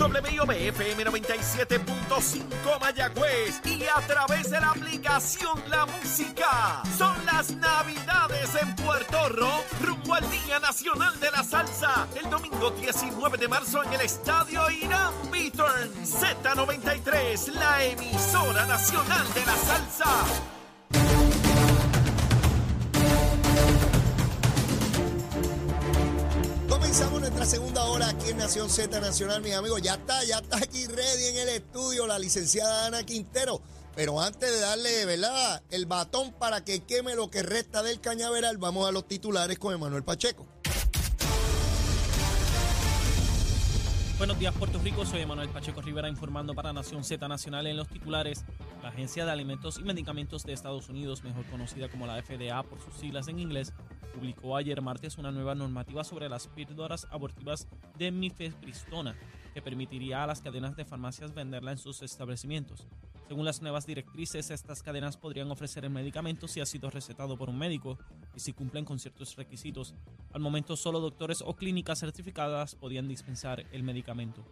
WIOB-FM 97.5 Mayagüez y a través de la aplicación La Música. Son las Navidades en Puerto Rico, rumbo al Día Nacional de la Salsa, el domingo 19 de marzo en el Estadio Irán Beaturn Z93, la emisora nacional de la salsa. Segunda hora aquí en Nación Z Nacional, mis amigos. Ya está, ya está aquí ready en el estudio la licenciada Ana Quintero. Pero antes de darle, ¿verdad?, el batón para que queme lo que resta del cañaveral, vamos a los titulares con Emanuel Pacheco. Buenos días, Puerto Rico. Soy Emanuel Pacheco Rivera informando para Nación Z Nacional en los titulares. La Agencia de Alimentos y Medicamentos de Estados Unidos, mejor conocida como la FDA por sus siglas en inglés, publicó ayer martes una nueva normativa sobre las píldoras abortivas de mifepristona que permitiría a las cadenas de farmacias venderla en sus establecimientos. Según las nuevas directrices, estas cadenas podrían ofrecer el medicamento si ha sido recetado por un médico y si cumplen con ciertos requisitos. Al momento, solo doctores o clínicas certificadas podían dispensar el medicamento.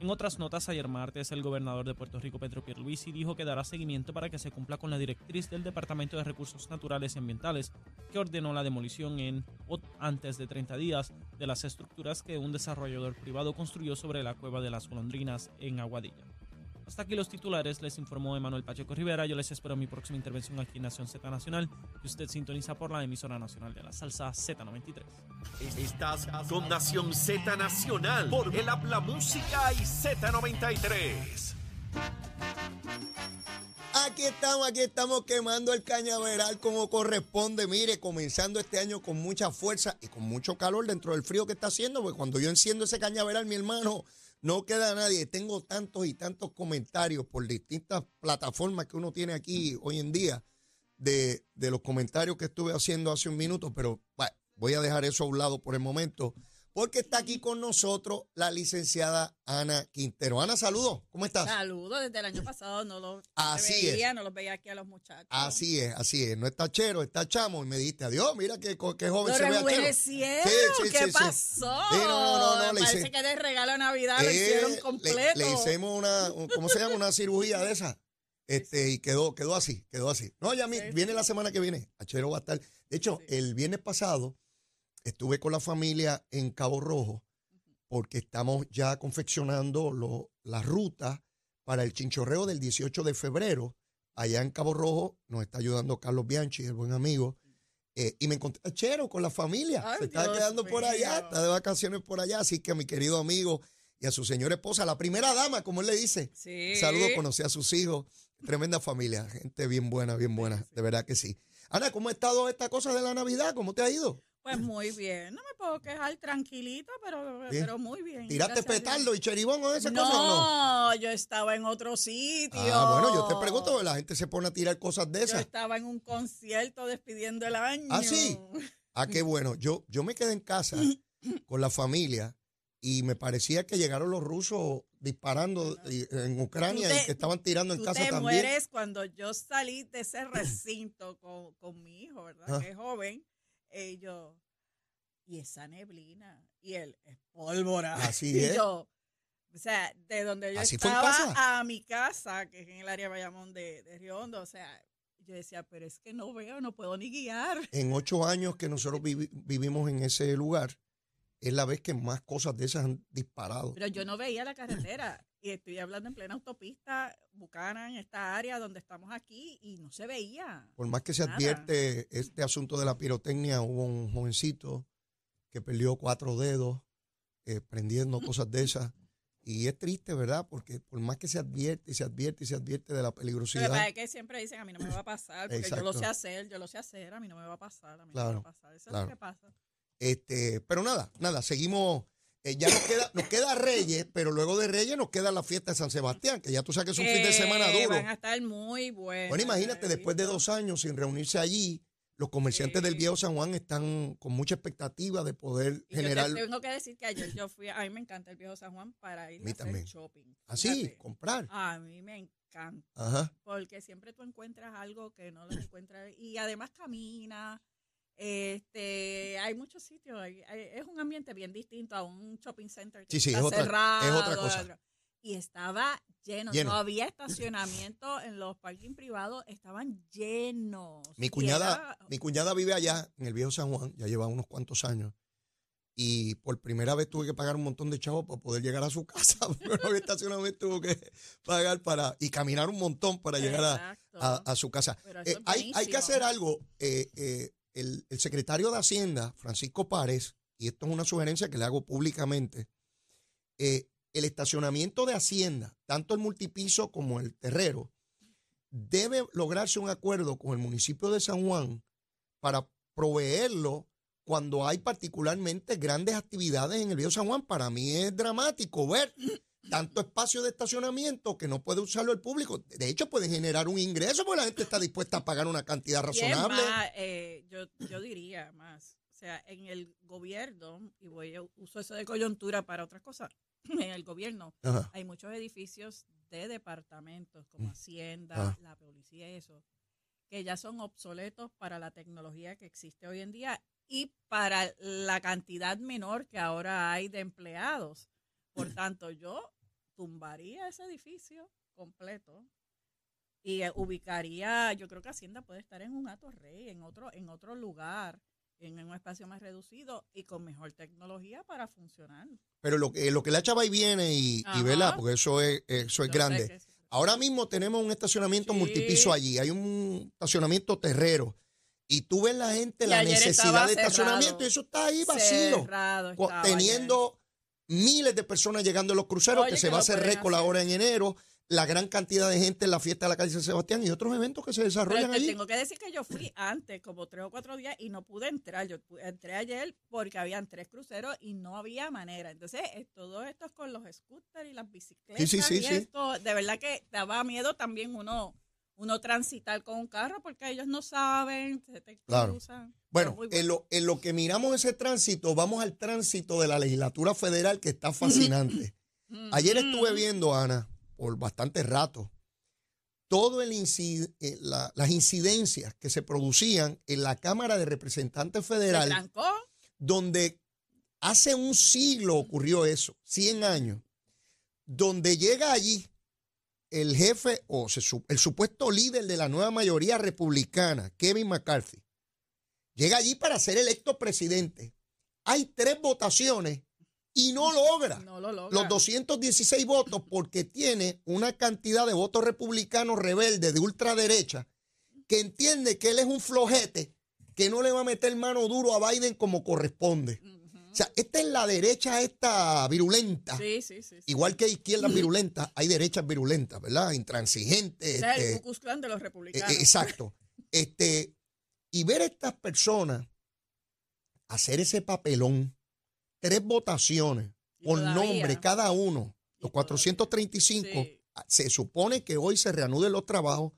En otras notas, ayer martes, el gobernador de Puerto Rico, Pedro Pierluisi, dijo que dará seguimiento para que se cumpla con la directriz del Departamento de Recursos Naturales y Ambientales, que ordenó la demolición en o antes de 30 días de las estructuras que un desarrollador privado construyó sobre la cueva de las golondrinas en Aguadilla. Hasta aquí los titulares, les informó Emanuel Pacheco Rivera. Yo les espero en mi próxima intervención aquí en Nación Z Nacional, que usted sintoniza por la emisora nacional de la salsa Z93. Estás con Nación Z Nacional por el Habla Música y Z93. Aquí estamos, aquí estamos quemando el cañaveral como corresponde. Mire, comenzando este año con mucha fuerza y con mucho calor dentro del frío que está haciendo, porque cuando yo enciendo ese cañaveral, mi hermano, no queda nadie. Tengo tantos y tantos comentarios por distintas plataformas que uno tiene aquí hoy en día de, de los comentarios que estuve haciendo hace un minuto, pero voy a dejar eso a un lado por el momento porque está aquí con nosotros la licenciada Ana Quintero. Ana, saludos, ¿cómo estás? Saludos, desde el año pasado no los Así veía, es. no los veía aquí a los muchachos. Así es, así es. No está chero, está chamo. Y me dijiste, adiós, mira qué, qué joven Lo se ve chero. Sí, sí, ¿qué sí, pasó? Sí, no, no, no, le Parece hice- que de regalo de Navidad lo Eh, hicieron le- completo. Le, hicimos una, un- ¿cómo se llama? Una cirugía de esa. Este, y quedó, quedó así, quedó así. No, ya viene la semana que viene. Achero va a estar. De hecho, el viernes pasado estuve con la familia en Cabo Rojo porque estamos ya confeccionando lo- la ruta para el chinchorreo del 18 de febrero. Allá en Cabo Rojo nos está ayudando Carlos Bianchi, el buen amigo. Eh, y me encontré a Chero con la familia. Ay, Se está Dios quedando por allá, está de vacaciones por allá. Así que a mi querido amigo y a su señora esposa, la primera dama, como él le dice. Sí. Saludos, conocí a sus hijos. Tremenda familia, gente bien buena, bien buena, de verdad que sí. Ana, ¿cómo ha estado esta cosa de la Navidad? ¿Cómo te ha ido? Pues muy bien, no me puedo quejar tranquilita, pero, Bien. pero muy bien. ¿Tiraste gracias a Dios. petardo y cheribón o esas No, cosas o no? yo estaba en otro sitio. Ah, bueno, yo te pregunto, la gente se pone a tirar cosas de Yo esas. estaba en un concierto despidiendo el año. ¿Ah, sí? Ah, qué bueno. Yo, yo me quedé en casa con la familia y me parecía que llegaron los rusos disparando y- en Ucrania Tú te- y que estaban tirando en Tú casa te también. mueres cuando yo salí de ese recinto con, con mi hijo, ¿verdad? Ah. Que es joven. Y yo, y esa neblina, y él, es pólvora. Así y es. yo, o sea, de donde yo ¿Así estaba a mi casa, que es en el área de Bayamón de, de Río Hondo, o sea, yo decía, pero es que no veo, no puedo ni guiar. En ocho años que nosotros vivi- vivimos en ese lugar, es la vez que más cosas de esas han disparado. Pero yo no veía la carretera. Y estoy hablando en plena autopista, Bucana, en esta área donde estamos aquí, y no se veía. Por más que se Nada. advierte este asunto de la pirotecnia, hubo un jovencito que perdió cuatro dedos eh, prendiendo cosas de esas. Y es triste, ¿verdad? Porque por más que se advierte y se advierte y se advierte de la peligrosidad. pasa es que siempre dicen, a mí no me va a pasar, porque yo lo sé Exacto. hacer, yo lo sé hacer, a mí no me va a pasar, a mí no Claro, me va a pasar. Eso claro. es lo que pasa. Este, pero nada, nada, seguimos. Eh, ya nos queda, nos queda Reyes, pero luego de Reyes nos queda la fiesta de San Sebastián, que ya tú sabes que es un fin de semana Que duro. Van a estar muy buenos. Bueno, imagínate, después de dos años sin reunirse allí, los comerciantes del viejo San Juan están con mucha expectativa de poder Y yo generar. te tengo que decir que ayer yo fui, a mí me encanta el viejo San Juan para ir mí a hacer también. shopping. Así, Fíjate. comprar. A mí me encanta. Ajá. Porque siempre tú encuentras algo que no lo encuentras. Y además camina. Este, hay muchos sitios, hay- hay- es un ambiente bien distinto a un shopping center que Sí, sí, está es otra- es cerrado. otra cosa. Y estaba lleno, Lleno. no había estacionamiento en los parking privados, estaban llenos. Mi cuñada, era- mi cuñada vive allá, en el viejo San Juan, ya lleva unos cuantos años. Y por primera vez tuve que pagar un montón de chavos para poder llegar a su casa. Porque no había estacionamiento, tuvo que pagar para y caminar un montón para llegar a, Exacto. a- a su casa. Eh, es hay, hay que hacer algo. eh, eh, el, secretario de Hacienda, Francisco Párez, y esto es una sugerencia que le hago públicamente, eh, el estacionamiento de Hacienda, tanto el multipiso como el terrero, debe lograrse un acuerdo con el municipio de San Juan para proveerlo cuando hay particularmente grandes actividades en el Viejo San Juan. Para mí es dramático ver tanto espacio de estacionamiento que no puede usarlo el público. De hecho, puede generar un ingreso porque la gente está dispuesta a pagar una cantidad razonable. más, eh, yo, yo diría más, o sea, en el gobierno, y voy a uso eso de coyuntura para otras cosas, en el gobierno Ajá. hay muchos edificios de departamentos como Mm. Hacienda, la policía y eso, que ya son obsoletos para la tecnología que existe hoy en día y para la cantidad menor que ahora hay de empleados. Por tanto, yo tumbaría ese edificio completo y eh, ubicaría, yo creo que Hacienda puede estar en un Ato Rey, en otro, en otro lugar, en un espacio más reducido y con mejor tecnología para funcionar. Pero lo que, lo que la chava y viene y, y. ¿verdad? Porque eso es, eso es Yo grande. Ahora mismo tenemos un estacionamiento Sí. multipiso allí, hay un estacionamiento terrero. Y tú ves la gente, Y la necesidad de estacionamiento, y eso está ahí vacío. Cerrado teniendo miles de personas llegando a los cruceros, Oye, que se que va a hacer récord ahora en enero, la gran cantidad de gente en la fiesta de la calle San Sebastián y otros eventos que se desarrollan te allí. tengo que decir que yo fui antes, como tres o cuatro días, y no pude entrar. Yo entré ayer porque habían tres cruceros y no había manera. Entonces, eh, todo esto es con los scooters y las bicicletas. Sí, sí, sí, y esto, de verdad que daba miedo también uno, uno transitar con un carro porque ellos no saben, se te Claro. Bueno, en lo, en lo que miramos ese tránsito, vamos al tránsito de la legislatura federal que está fascinante. Ayer estuve viendo, Ana, por bastante rato, todo el inci- eh, la- las incidencias que se producían en la Cámara de Representantes ¿Se Federal, donde hace un siglo ocurrió eso, 100 años, donde llega allí el jefe o el supuesto líder de la nueva mayoría republicana, Kevin McCarthy, llega allí para ser electo presidente. Hay tres votaciones y no logra No lo logra. los 216 votos porque tiene una cantidad de votos republicanos rebeldes de ultraderecha que entiende que él es un flojete que no le va a meter mano duro a Biden como corresponde. O sea, esta es la derecha esta virulenta. Sí, sí, sí. sí. Igual que hay izquierdas virulentas, hay derechas virulentas, ¿verdad? Intransigentes. Ese es el este, Ku Klux Klan de los eh, republicanos. eh, exacto. Este, y ver a estas personas hacer ese papelón, tres votaciones, por nombre cada uno, los todavía. 435, Sí. se supone que hoy se reanuden los trabajos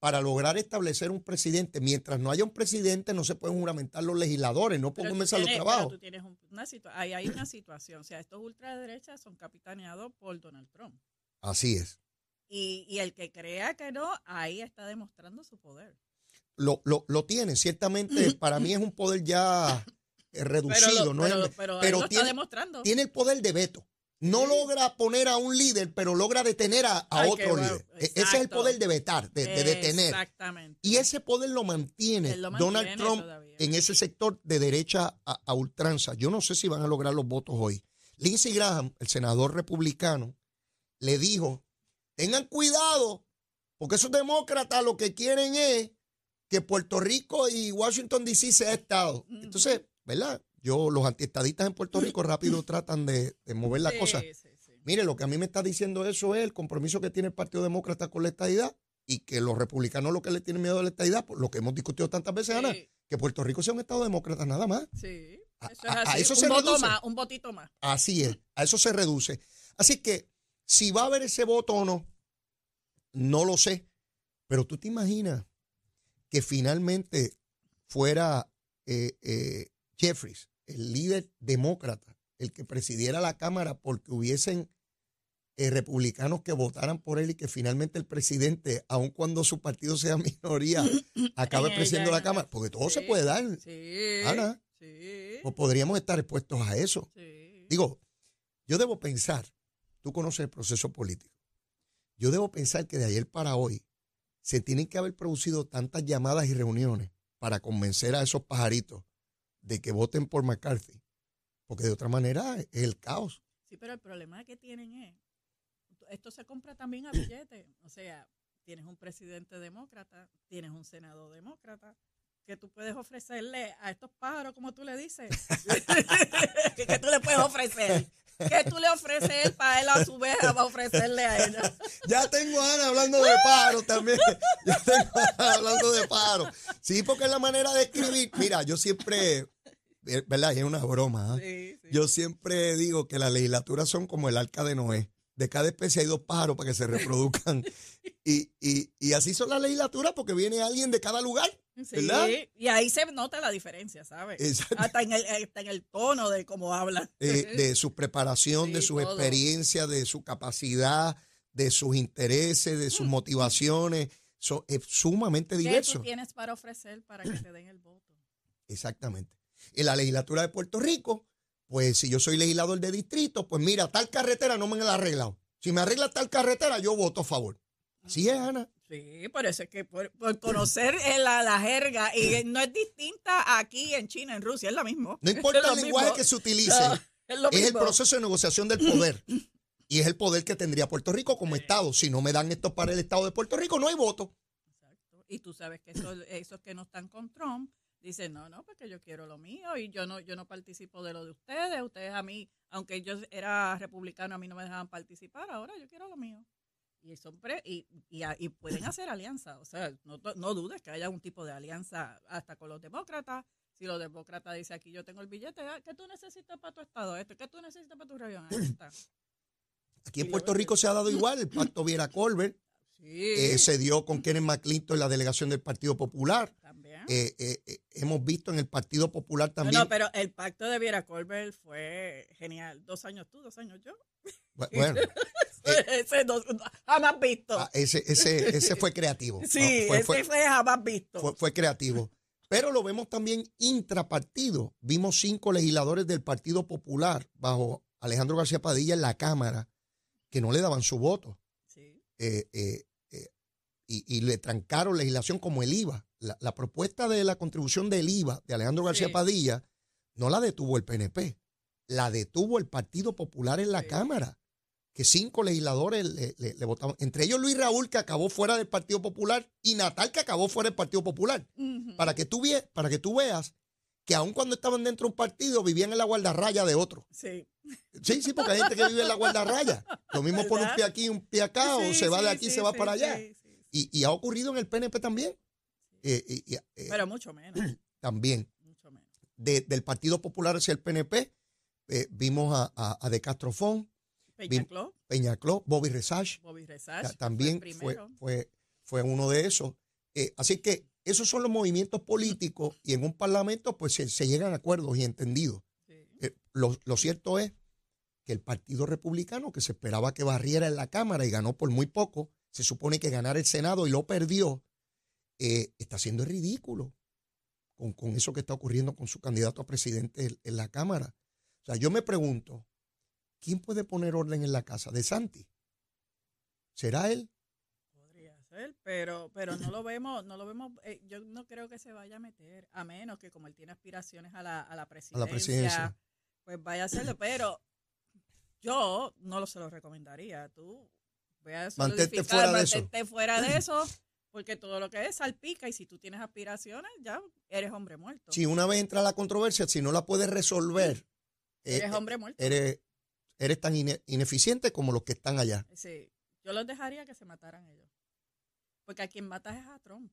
para lograr establecer un presidente. Mientras no haya un presidente, no se pueden juramentar los legisladores, no pueden comenzar los tienes- trabajos. tú tienes una hay una situación. O sea, estos ultraderechas son capitaneados por Donald Trump. Así es. Y, y el que crea que no, ahí está demostrando su poder. Lo, lo, lo tiene, ciertamente para mí es un poder ya eh, reducido, Pero, lo- no pero, es, pero él pero lo tiene- está demostrando. tiene el poder de veto. No logra poner a un líder, pero logra detener a, a Ay, otro bueno. líder. E- Ese es el poder de vetar, de, de detener. Exactamente. Y ese poder lo mantiene, Donald Trump todavía. en ese sector de derecha a, a ultranza. Yo no sé si van a lograr los votos hoy. Lindsey Graham, el senador republicano, le dijo, tengan cuidado, porque esos demócratas lo que quieren es que Puerto Rico y Washington DC sea Estado. Ujú. Entonces, ¿verdad? Yo, los antiestadistas en Puerto Rico rápido tratan de, de mover la Sí, cosa. sí, sí. Mire, lo que a mí me está diciendo eso es el compromiso que tiene el Partido Demócrata con la estadidad y que los republicanos lo que le tienen miedo a la estadidad, por lo que hemos discutido tantas veces, Ana, que Puerto Rico sea un Estado demócrata nada más. sí. A- Eso es a- a así. eso un se voto reduce. más, un votito más. Así es, a eso se reduce. Así que si va a haber ese voto o no, no lo sé, pero tú te imaginas que finalmente fuera eh, eh, Jeffries, el líder demócrata, el que presidiera la Cámara porque hubiesen eh, republicanos que votaran por él y que finalmente el presidente, aun cuando su partido sea minoría, acabe En presidiendo la Cámara? Porque todo se puede dar. Sí. Ana, Sí. o podríamos estar expuestos a eso. Digo, yo debo pensar, tú conoces el proceso político, yo debo pensar que de ayer para hoy se tienen que haber producido tantas llamadas y reuniones para convencer a esos pajaritos de que voten por McCarthy, porque de otra manera es el caos. Sí, pero el problema que tienen es, esto se compra también a billetes. O sea, tienes un presidente demócrata, tienes un senado demócrata, que tú puedes ofrecerle a estos pájaros, como tú le dices. que tú le puedes ofrecer. Que tú le ofreces él para él a su vez va a ofrecerle a ella. Ya tengo a Ana hablando de pájaros también. Ya tengo a Ana hablando de pájaros. Sí, porque es la manera de escribir. Mira, yo siempre, ¿verdad? Y es una broma. Sí, sí. Yo siempre digo que las legislaturas son como el arca de Noé. De cada especie hay dos pájaros para que se reproduzcan. Y, y, y así son las legislaturas porque viene alguien de cada lugar. Sí, ¿verdad? y ahí se nota la diferencia, ¿sabes? Exacto. Hasta en, el, hasta en el tono de cómo hablan. eh, de su preparación, de su todo. experiencia, de su capacidad, de sus intereses, de sus motivaciones. So- es sumamente ¿Qué diverso. tú tienes para ofrecer para que te den el voto? Exactamente. En la legislatura de Puerto Rico, pues si yo soy legislador de distrito, pues mira, tal carretera no me la ha arreglado. Si me arregla tal carretera, yo voto a favor. Así es, Ana. Sí, es que por, por conocer eh, la, la jerga, y no es distinta aquí en China, en Rusia, es la misma. No importa el lenguaje que se utilice, es, lo es el proceso de negociación del poder. Y es el poder que tendría Puerto Rico como Estado. Si no me dan esto para el Estado de Puerto Rico, no hay voto. Exacto. Y tú sabes que esos, esos que no están con Trump dicen, no, no, porque yo quiero lo mío y yo no yo no participo de lo de ustedes. Ustedes a mí, aunque yo era republicano, a mí no me dejaban participar, ahora yo quiero lo mío. Y, son pre- y, y, pueden hacer alianza. O sea, no, to- no dudes que haya un tipo de alianza hasta con los demócratas. Si los demócratas dicen aquí yo tengo el billete, ah, ¿qué tú necesitas para tu estado? Esto, ¿Qué tú necesitas para tu región? Ahí está. Aquí en Puerto Rico se ha dado igual. El pacto Viera Colbert Sí, eh, se dio con Kenneth McClinton en la delegación del Partido Popular. también. Eh, eh, hemos visto en el Partido Popular también. no, pero el pacto de Viera Colbert fue genial. Dos años tú, dos años yo. Bu- Bueno, ese no- jamás visto. ah, ese, ese, ese fue creativo. sí, Ah, fue, ese fue- fue, jamás visto. fue- fue creativo. Pero lo vemos también intrapartido. Vimos cinco legisladores del Partido Popular bajo Alejandro García Padilla en la Cámara que no le daban su voto. Sí. eh, eh, y, y le trancaron legislación como el IVA. La, la propuesta de la contribución del IVA de Alejandro García Sí. Padilla no la detuvo el PNP, la detuvo el Partido Popular en la Sí. Cámara, que cinco legisladores le, le- le votaban, entre ellos Luis Raúl, que acabó fuera del Partido Popular, y Natal, que acabó fuera del Partido Popular. Para que tú, vie- para que tú veas que aun cuando estaban dentro de un partido, vivían en la guardarraya de otro. Sí. Sí, sí, porque hay gente que vive en la guardarraya. Lo mismo pone un ¿Verdad? pie aquí, un pie acá, o se va de aquí, se va para allá. Y, y ha ocurrido en el PNP también. Eh, eh, Pero mucho menos. también. mucho menos. De- del Partido Popular hacia el PNP, eh, vimos a, a, a De Castrofón, Peñacló, Peñacló, Bobby Resach, Bobby Resach. también fue, fue, fue, fue uno de esos. Así que esos son los movimientos políticos y en un parlamento pues se, se llegan a acuerdos y entendidos. Sí. Lo, lo cierto es que el Partido Republicano, que se esperaba que barriera en la Cámara y ganó por muy poco, se supone que ganara el Senado y lo perdió, eh, está haciendo el ridículo con, con eso que está ocurriendo con su candidato a presidente en, en la Cámara. O sea, yo me pregunto, ¿quién puede poner orden en la casa? ¿De Santi? ¿Será él? Podría ser, pero, pero no lo vemos, no lo vemos, eh, yo no creo que se vaya a meter, a menos que como él tiene aspiraciones a la, a la presidencia, presidencia. pues vaya a hacerlo, pero yo no lo se lo recomendaría, tú ve a Mantente fuera de eso. fuera de eso, porque todo lo que es salpica y si tú tienes aspiraciones, ya eres hombre muerto. Si una vez entra la controversia, si no la puedes resolver, eh, eres hombre muerto. eres, eres tan ine- ineficiente como los que están allá. Sí, yo los dejaría que se mataran ellos. Porque a quien matas es a Trump,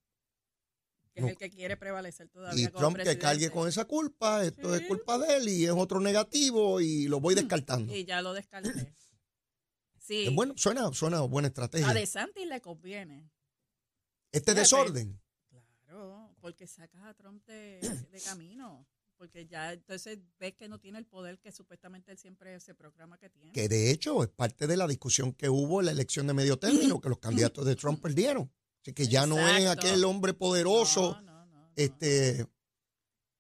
que No. es el que quiere prevalecer todavía Y como Trump que cargue presidente. con esa culpa, esto es culpa de él y es otro negativo y lo voy descartando. Y ya lo descarté. Sí. Es bueno, suena, suena buena estrategia. A De Santis le conviene. Este fíjate. desorden, Claro, porque sacas a Trump de, de camino. porque ya entonces ves que no tiene el poder que supuestamente él siempre se programa que tiene. Que de hecho es parte de la discusión que hubo en la elección de medio término, que los candidatos de Trump perdieron. Así que ya no es aquel hombre poderoso. No, no, no. Este,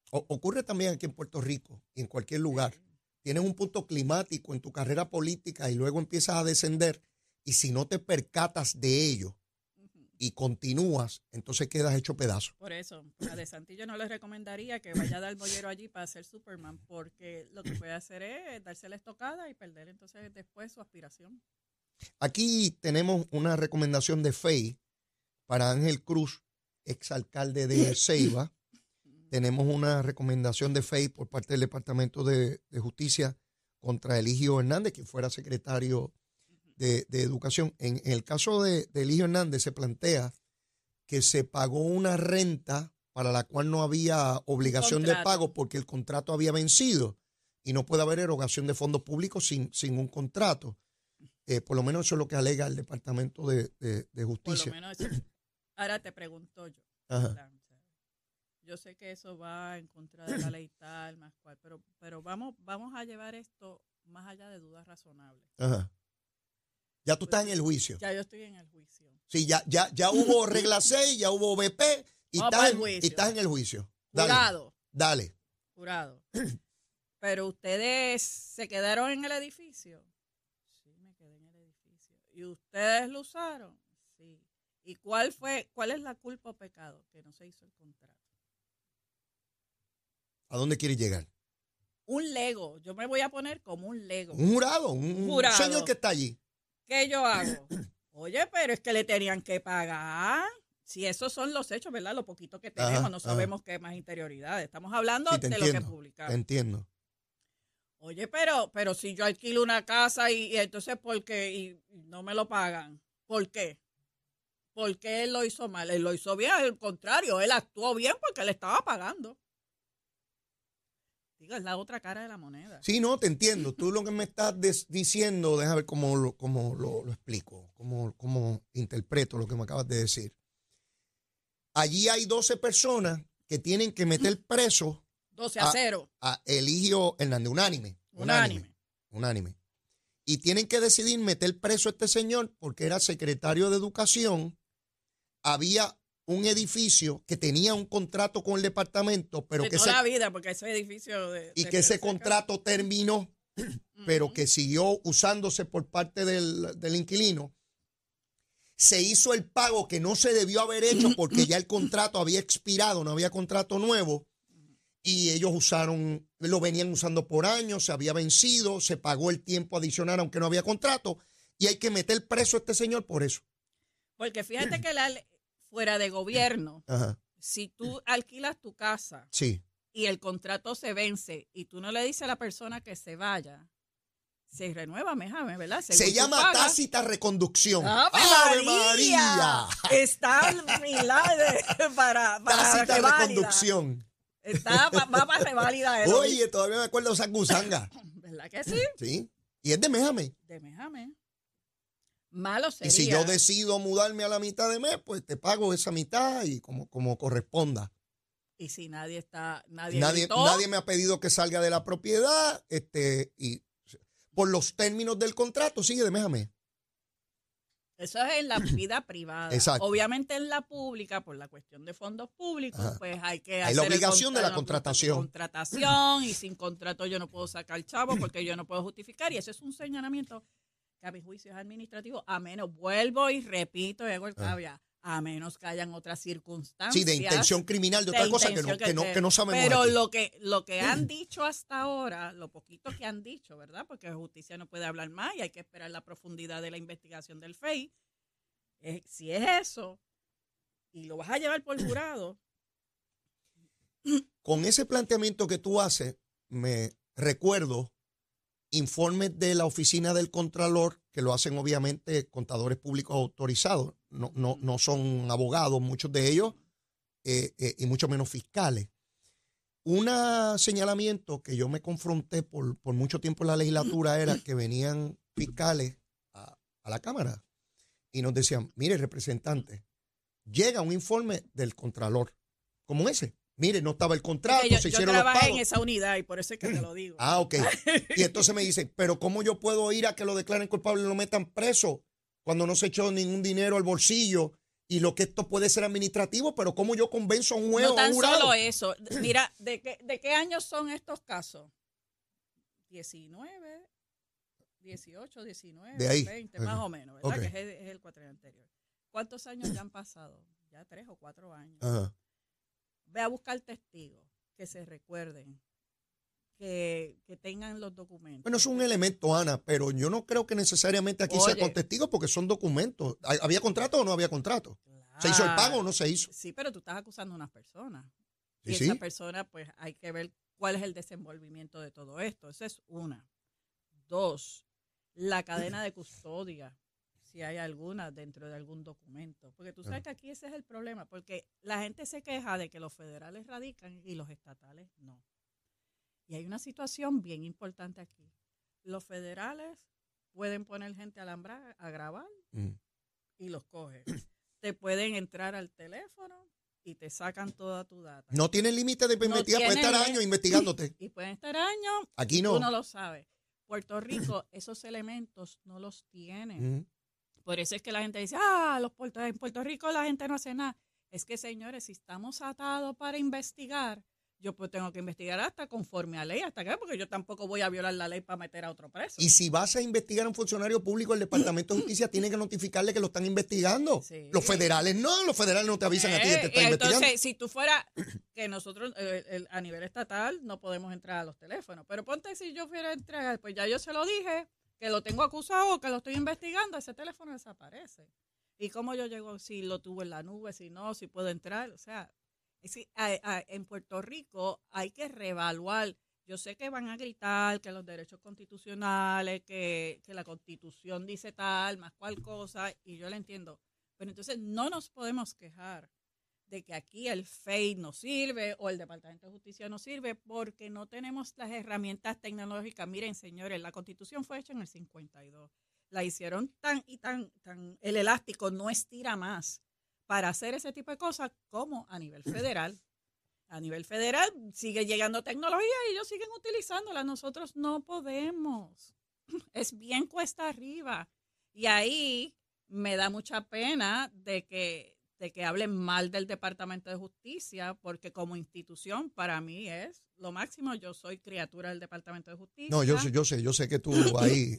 ocurre también aquí en Puerto Rico y en cualquier lugar. Tienes un punto climático en tu carrera política y luego empiezas a descender y si no te percatas de ello y continúas, entonces quedas hecho pedazo. Por eso, a De Santillo no le recomendaría que vaya a dar bollero allí para ser Superman, porque lo que puede hacer es darse la estocada y perder entonces después su aspiración. Aquí tenemos una recomendación de FEI para Ángel Cruz, exalcalde de Ceiba. Tenemos una recomendación de FEI por parte del Departamento de, de Justicia contra Eligio Hernández, que fuera secretario de, de Educación. En, en el caso de, de Eligio Hernández se plantea que se pagó una renta para la cual no había obligación de pago porque el contrato había vencido y no puede haber erogación de fondos públicos sin, sin un contrato. Eh, por lo menos eso es lo que alega el Departamento de, de- de Por lo Justicia. menos eso. Ahora te pregunto yo. Ajá. Yo sé que eso va en contra de la ley tal, más cual, pero, pero vamos, vamos a llevar esto más allá de dudas razonables. Ajá. Ya tú estás en el juicio. Ya yo estoy en el juicio. Sí, ya, ya, ya hubo regla 6, ya hubo BP y estás, en, y estás en el juicio. Dale, Jurado, dale. jurado. Pero ustedes se quedaron en el edificio. Sí, me quedé en el edificio. ¿Y ustedes lo usaron? Sí. ¿Y cuál fue, cuál es la culpa o pecado? Que no se hizo el contrato. ¿A dónde quieres llegar? Un Lego. Yo me voy a poner como un Lego. Un jurado, un, Jurado. señor que está allí. ¿Qué yo hago? Oye, pero es que le tenían que pagar. Si esos son los hechos, ¿verdad? Lo poquito que tenemos, Ajá, no ajá. sabemos qué más interioridad. Estamos hablando Sí, de lo que publicamos. Te entiendo. Oye, pero, pero si yo alquilo una casa y, y entonces ¿por qué? Y no me lo pagan. ¿Por qué? ¿Por qué él lo hizo mal? Él lo hizo bien, al contrario, él actuó bien porque le estaba pagando. Digo, es la otra cara de la moneda. Sí, no, te entiendo. Tú lo que me estás diciendo, déjame ver cómo lo, cómo lo, lo explico, cómo, cómo interpreto lo que me acabas de decir. Allí hay 12 personas que tienen que meter preso 12 a Ah, 0. a Eligio Hernández, unánime. Unánime. Unánime. Y tienen que decidir meter preso a este señor porque era secretario de Educación. Había un edificio que tenía un contrato con el departamento, pero de que toda ese, la vida, porque ese edificio de, y de que ese contrato terminó, pero que siguió usándose por parte del, del inquilino. Se hizo el pago que no se debió haber hecho porque ya el contrato había expirado, no había contrato nuevo. Y ellos usaron, lo venían usando por años, se había vencido, se pagó el tiempo adicional aunque no había contrato. Y hay que meter preso a este señor por eso. Porque fíjate que la, fuera de gobierno, Ajá. si tú alquilas tu casa Sí. y el contrato se vence y tú no le dices a la persona que se vaya, se renueva, méjame, ¿verdad? Según Se llama pagas. tácita reconducción. ¡Ave María! Está milagre para, para Tácita reválida. reconducción. Está, va, va para reválida eso. Oye, todavía me acuerdo de esa gusanga. ¿Verdad que sí? Sí. Y es de Méjame. De méjame. Malo sería. Y si yo decido mudarme a la mitad de mes, pues te pago esa mitad y como, como corresponda. Y si nadie está, nadie, Nadie, me ha pedido que salga de la propiedad, este, y por los términos del contrato, sigue de mes a mes. Eso es en la vida privada. Exacto. Obviamente en la pública, por la cuestión de fondos públicos, Ajá. pues hay que Hay la hacer el obligación de la contra- contratación. Contratación, y sin contrato yo no puedo sacar chavo porque yo no puedo justificar. Y eso es un señalamiento que a mi juicio es administrativo, a menos, vuelvo y repito y hago el Ah. a menos que hayan otras circunstancias. Sí, de intención criminal, de de otra cosa que no, que no, que no sabemos. Pero aquí. lo que, lo que han dicho hasta ahora, lo poquito que han dicho, ¿verdad? Porque justicia no puede hablar más y hay que esperar la profundidad de la investigación del FEI. Es- si es eso, y lo vas a llevar por jurado, Con ese planteamiento que tú haces, me recuerdo informes de la oficina del Contralor, que lo hacen obviamente contadores públicos autorizados, no, no, no son abogados, muchos de ellos, eh, eh, y mucho menos fiscales. Un señalamiento que yo me confronté por, por mucho tiempo en la legislatura era que venían fiscales a, a la Cámara y nos decían, mire, representante, llega un informe del Contralor, como ese, mire, no estaba el contrato, yo, se yo hicieron los trabajé en pagos. esa unidad y por eso es que te lo digo. Ah, ok. Y entonces me dicen, pero ¿cómo yo puedo ir a que lo declaren culpable y lo metan preso cuando no se echó ningún dinero al bolsillo? Y lo que esto puede ser administrativo, pero ¿cómo yo convenzo a un juez no a tan un jurado? solo eso. Mira, ¿de qué, ¿de qué años son estos casos? 19, 18, 19, De ahí. 20, más o menos, ¿verdad? Ok. Que es el, es el cuatrenio anterior. ¿Cuántos años ya han pasado? Ya tres o cuatro años. Ajá. Ve a buscar testigos que se recuerden, que, que tengan los documentos. Bueno, es un elemento, Ana, pero yo no creo que necesariamente aquí sea con testigos porque son documentos. ¿Hay- ¿Había contrato o no había contrato? ¿Se hizo el pago o no se hizo? Sí, pero tú estás acusando a una persona. Sí, y sí. esa persona, pues hay que ver cuál es el desenvolvimiento de todo esto. Esa es una. Dos, la cadena de custodia, si hay alguna dentro de algún documento. Porque tú sabes que aquí ese es el problema, porque la gente se queja de que los federales radican y los estatales no. Y hay una situación bien importante aquí. Los federales pueden poner gente alambrar a grabar Mm. y los cogen. te pueden entrar al teléfono y te sacan toda tu data. No tiene límite de No investigar, puede tiene estar años investigándote. Y pueden estar años, Aquí tú no. no lo sabes. Puerto Rico esos elementos no los tiene. Mm. Por eso es que la gente dice, ah, los Puerto, en Puerto Rico la gente no hace nada. Es que, señores, si estamos atados para investigar, yo pues tengo que investigar hasta conforme a ley, hasta que, porque yo tampoco voy a violar la ley para meter a otro preso. Y si vas a investigar a un funcionario público, el Departamento de Justicia tiene que notificarle que lo están investigando. Sí. Los federales no, los federales no te avisan a ti que te Eh, están investigando. Entonces, si tú fuera, que nosotros eh, el- a nivel estatal no podemos entrar a los teléfonos, pero ponte si yo fuera a entrar, pues ya yo se lo dije, que lo tengo acusado, que lo estoy investigando, ese teléfono desaparece. ¿Y cómo yo llego si lo tuve en la nube, si no, si puedo entrar? O sea, a- en Puerto Rico hay que reevaluar. Yo sé que van a gritar que los derechos constitucionales, que, que la constitución dice tal, más cual cosa, y yo lo entiendo. Pero entonces no nos podemos quejar de que aquí el FEI no sirve o el Departamento de Justicia no sirve porque no tenemos las herramientas tecnológicas. Miren, señores, la constitución fue hecha en el 52. La hicieron tan y tan, tan, el elástico no estira más para hacer ese tipo de cosas como a nivel federal. A nivel federal sigue llegando tecnología y ellos siguen utilizándola. Nosotros no podemos. Es bien cuesta arriba. Y ahí me da mucha pena de que, de que hablen mal del Departamento de Justicia, porque como institución para mí es lo máximo. Yo soy criatura del Departamento de Justicia. No, yo sé, yo sé, yo sé que tú ahí.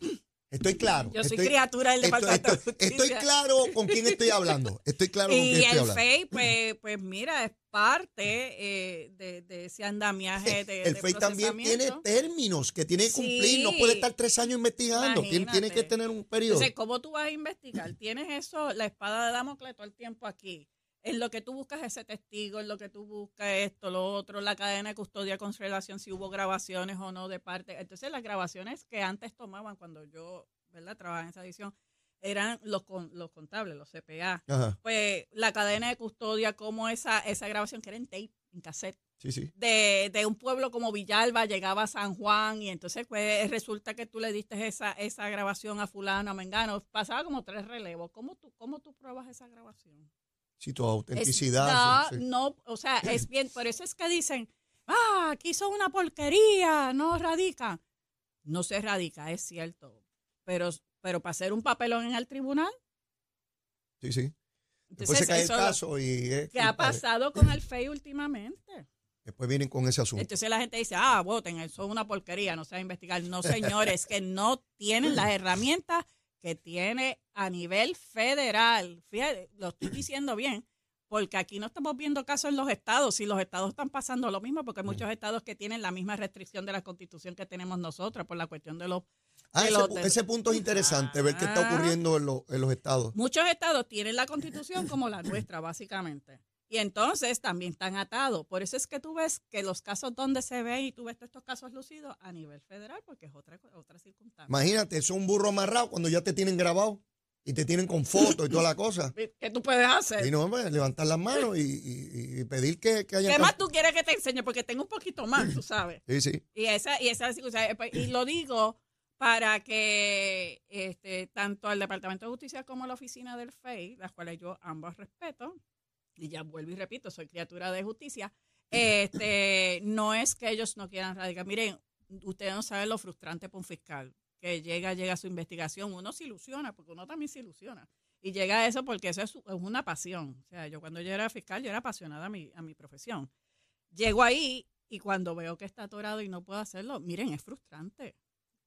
Estoy claro. Yo soy estoy, criatura del estoy- Departamento estoy- de Justicia. estoy claro con quién estoy hablando. Estoy claro con quién Y estoy el hablando. FEI, pues, pues mira, es parte eh, de, de ese andamiaje de el de FEI también tiene términos que tiene que cumplir. No puede estar tres años investigando. Tiene, tiene que tener un periodo. Entonces, ¿cómo tú vas a investigar? Tienes eso, la espada de Damocles todo el tiempo aquí. En lo que tú buscas ese testigo, en lo que tú buscas esto, lo otro, la cadena de custodia con relación si hubo grabaciones o no de parte. Entonces, las grabaciones que antes tomaban cuando yo, ¿verdad?, trabajaba en esa edición, eran los, con, los contables, los CPA. Ajá. Pues la cadena de custodia, como esa, esa grabación que era en tape, en cassette Sí, sí. de, de un pueblo como Villalba llegaba a San Juan y entonces pues resulta que tú le diste esa, esa grabación a fulano, a Mengano, pasaba como tres relevos. ¿Cómo tú, cómo tú pruebas esa grabación? Sí, tu Es- autenticidad. sí, no, sí. no, o sea, es bien, por eso es que dicen, ah, aquí son una porquería, no radican. No se radica, es cierto, pero, pero para hacer un papelón en el tribunal, Sí, sí. Después entonces se cae el eso caso y es ¿qué ha pasado con el FEI últimamente? Después vienen con ese asunto. Entonces la gente dice, ah, voten, eso es una porquería, no se va a investigar. No, señores, que no tienen las herramientas que tiene a nivel federal. Fíjate, lo estoy diciendo bien, porque aquí no estamos viendo casos en los estados, y los estados están pasando lo mismo, porque hay muchos estados que tienen la misma restricción de la constitución que tenemos nosotros por la cuestión de los... Ah, de ese, los- pu- de- ese punto es interesante, ver qué está Ah. ocurriendo en, lo- en los estados. Muchos estados tienen la constitución como la nuestra, básicamente. Y entonces también están atados. Por eso es que tú ves que los casos donde se ven y tú ves todos estos casos lucidos a nivel federal, porque es otra, otra circunstancia. Imagínate, es un burro amarrado cuando ya te tienen grabado y te tienen con fotos y toda la cosa. ¿Qué tú puedes hacer? Y no, hombre, levantar las manos y, y- y pedir que, que haya... ¿Qué más tú quieres que te enseñe? Porque tengo un poquito más, tú sabes. Sí, sí. Y esa, y esa circunstancia, pues, y lo digo para que este, tanto el Departamento de Justicia como la oficina del FEI, las cuales yo ambos respeto, y ya vuelvo y repito, soy criatura de justicia, Este, no es que ellos no quieran radicar. Miren, ustedes no saben lo frustrante para un fiscal que llega, llega a su investigación. Uno se ilusiona, porque uno también se ilusiona. Y llega a eso porque eso es, es una pasión. O sea, yo cuando yo era fiscal, yo era apasionada a mi, a mi profesión. Llego ahí y cuando veo que está atorado y no puedo hacerlo, miren, es frustrante.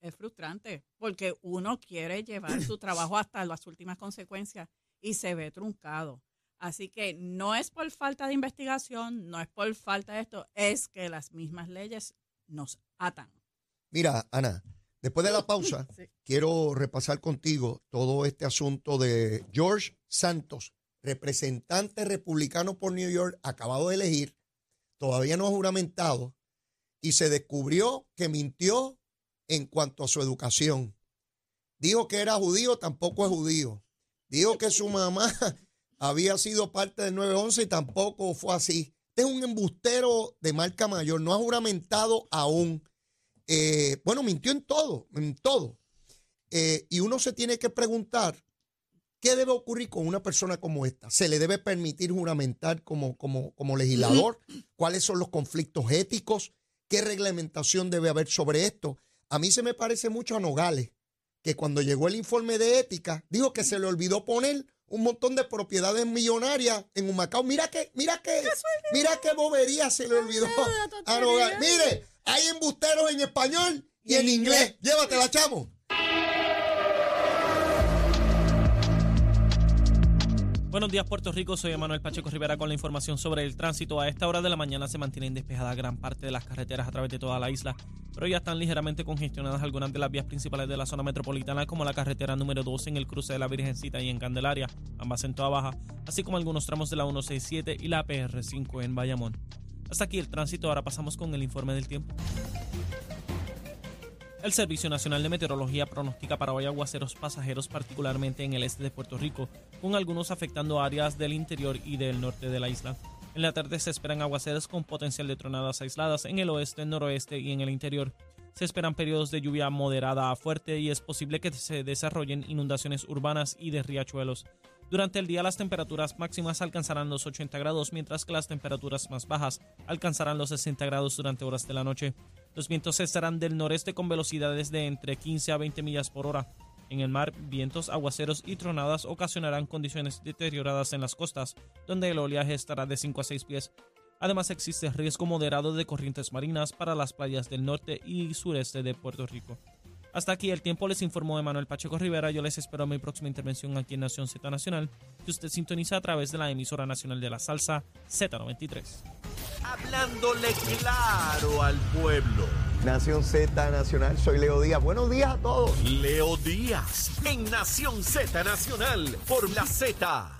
Es frustrante porque uno quiere llevar su trabajo hasta las últimas consecuencias y se ve truncado. Así que no es por falta de investigación, no es por falta de esto, es que las mismas leyes nos atan. Mira, Ana, después de la pausa, quiero repasar contigo todo este asunto de George Santos, representante republicano por New York, acabado de elegir, todavía no ha juramentado, y se descubrió que mintió en cuanto a su educación. Dijo que era judío, tampoco es judío. Dijo que su mamá había sido parte del 911 y tampoco fue así. Este es un embustero de marca mayor, no ha juramentado aún. Eh, bueno, mintió en todo, en todo. Eh, y uno se tiene que preguntar, ¿qué debe ocurrir con una persona como esta? ¿Se le debe permitir juramentar como, como, como legislador? ¿Cuáles son los conflictos éticos? ¿Qué reglamentación debe haber sobre esto? A mí se me parece mucho a Nogales, que cuando llegó el informe de ética, dijo que se le olvidó poner un montón de propiedades millonarias en Humacao. Mira que, mira que, mira qué bobería se le olvidó a Mire, hay embusteros en español y en inglés. Llévatela, chamo. Buenos días, Puerto Rico. Soy Emanuel Pacheco Rivera con la información sobre el tránsito. A esta hora de la mañana se mantienen despejadas gran parte de las carreteras a través de toda la isla, pero ya están ligeramente congestionadas algunas de las vías principales de la zona metropolitana, como la carretera número 2 en el cruce de la Virgencita y en Candelaria, ambas en toda baja, así como algunos tramos de la 167 y la PR5 en Bayamón. Hasta aquí el tránsito. Ahora pasamos con el informe del tiempo. El Servicio Nacional de Meteorología pronostica para hoy aguaceros pasajeros, particularmente en el este de Puerto Rico, con algunos afectando áreas del interior y del norte de la isla. En la tarde se esperan aguaceros con potencial de tronadas aisladas en el oeste, noroeste y en el interior. Se esperan periodos de lluvia moderada a fuerte y es posible que se desarrollen inundaciones urbanas y de riachuelos. Durante el día las temperaturas máximas alcanzarán los 80 grados, mientras que las temperaturas más bajas alcanzarán los 60 grados durante horas de la noche. Los vientos estarán del noreste con velocidades de entre 15 a 20 millas por hora. En el mar, vientos, aguaceros y tronadas ocasionarán condiciones deterioradas en las costas, donde el oleaje estará de 5 a 6 pies. Además, existe riesgo moderado de corrientes marinas para las playas del norte y sureste de Puerto Rico. Hasta aquí el tiempo, les informó Emanuel Pacheco Rivera. Yo les espero en mi próxima intervención aquí en Nación Z Nacional, que usted sintoniza a través de la emisora nacional de la salsa Z93. Hablándole claro al pueblo. Nación Z Nacional, soy Leo Díaz. Buenos días a todos. Leo Díaz, en Nación Z Nacional, por la Z.